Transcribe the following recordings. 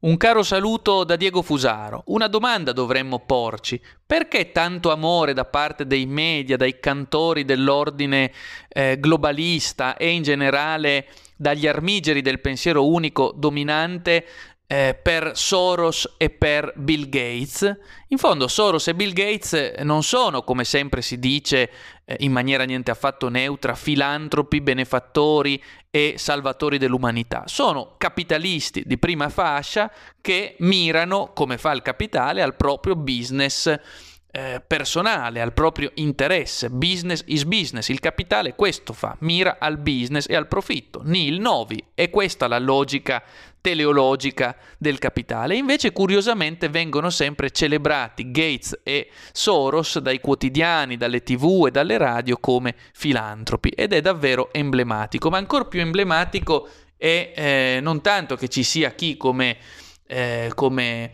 Un caro saluto da Diego Fusaro. Una domanda dovremmo porci. Perché tanto amore da parte dei media, dai cantori dell'ordine eh, globalista e in generale dagli armigeri del pensiero unico dominante eh, per Soros e per Bill Gates. In fondo Soros e Bill Gates non sono, come sempre si dice eh, in maniera niente affatto neutra, filantropi, benefattori e salvatori dell'umanità. Sono capitalisti di prima fascia che mirano, come fa il capitale, al proprio business eh, personale, al proprio interesse. Business is business. Il capitale questo fa, mira al business e al profitto. Nil novi. È questa la logica teleologica del capitale. Invece, curiosamente, vengono sempre celebrati Gates e Soros dai quotidiani, dalle tv e dalle radio come filantropi ed è davvero emblematico. Ma ancora più emblematico è eh, non tanto che ci sia chi come, eh, come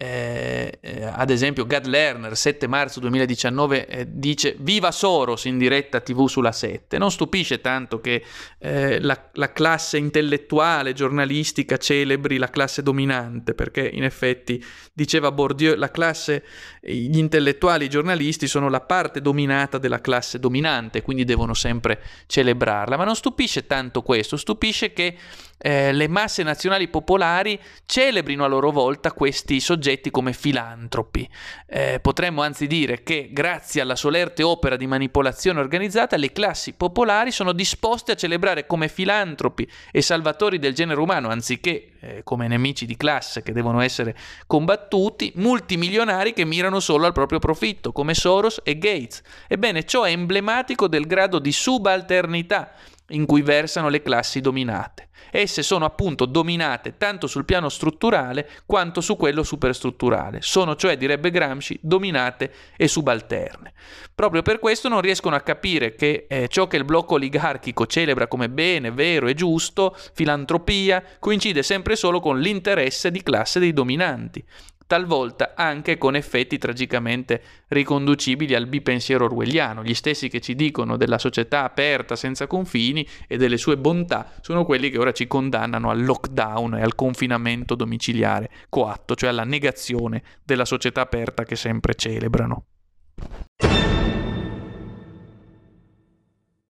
eh, eh, ad esempio Gad Lerner 7 marzo 2019 eh, dice viva Soros in diretta tv sulla 7 non stupisce tanto che eh, la, la, classe intellettuale giornalistica celebri la classe dominante perché in effetti diceva Bourdieu la classe gli intellettuali i giornalisti sono la parte dominata della classe dominante quindi devono sempre celebrarla. Ma non stupisce tanto questo stupisce che eh, le masse nazionali popolari celebrino a loro volta questi soggetti come filantropi. Eh, potremmo anzi dire che grazie alla solerte opera di manipolazione organizzata le classi popolari sono disposte a celebrare come filantropi e salvatori del genere umano anziché eh, come nemici di classe che devono essere combattuti, multimilionari che mirano solo al proprio profitto, come Soros e Gates. Ebbene, ciò è emblematico del grado di subalternità in cui versano le classi dominate. Esse sono appunto dominate tanto sul piano strutturale quanto su quello superstrutturale, sono cioè, direbbe Gramsci, dominate e subalterne. Proprio per questo non riescono a capire che eh, ciò che il blocco oligarchico celebra come bene, vero e giusto, filantropia, coincide sempre solo con l'interesse di classe dei dominanti talvolta anche con effetti tragicamente riconducibili al bipensiero orwelliano. Gli stessi che ci dicono della società aperta senza confini e delle sue bontà sono quelli che ora ci condannano al lockdown e al confinamento domiciliare coatto, cioè alla negazione della società aperta che sempre celebrano.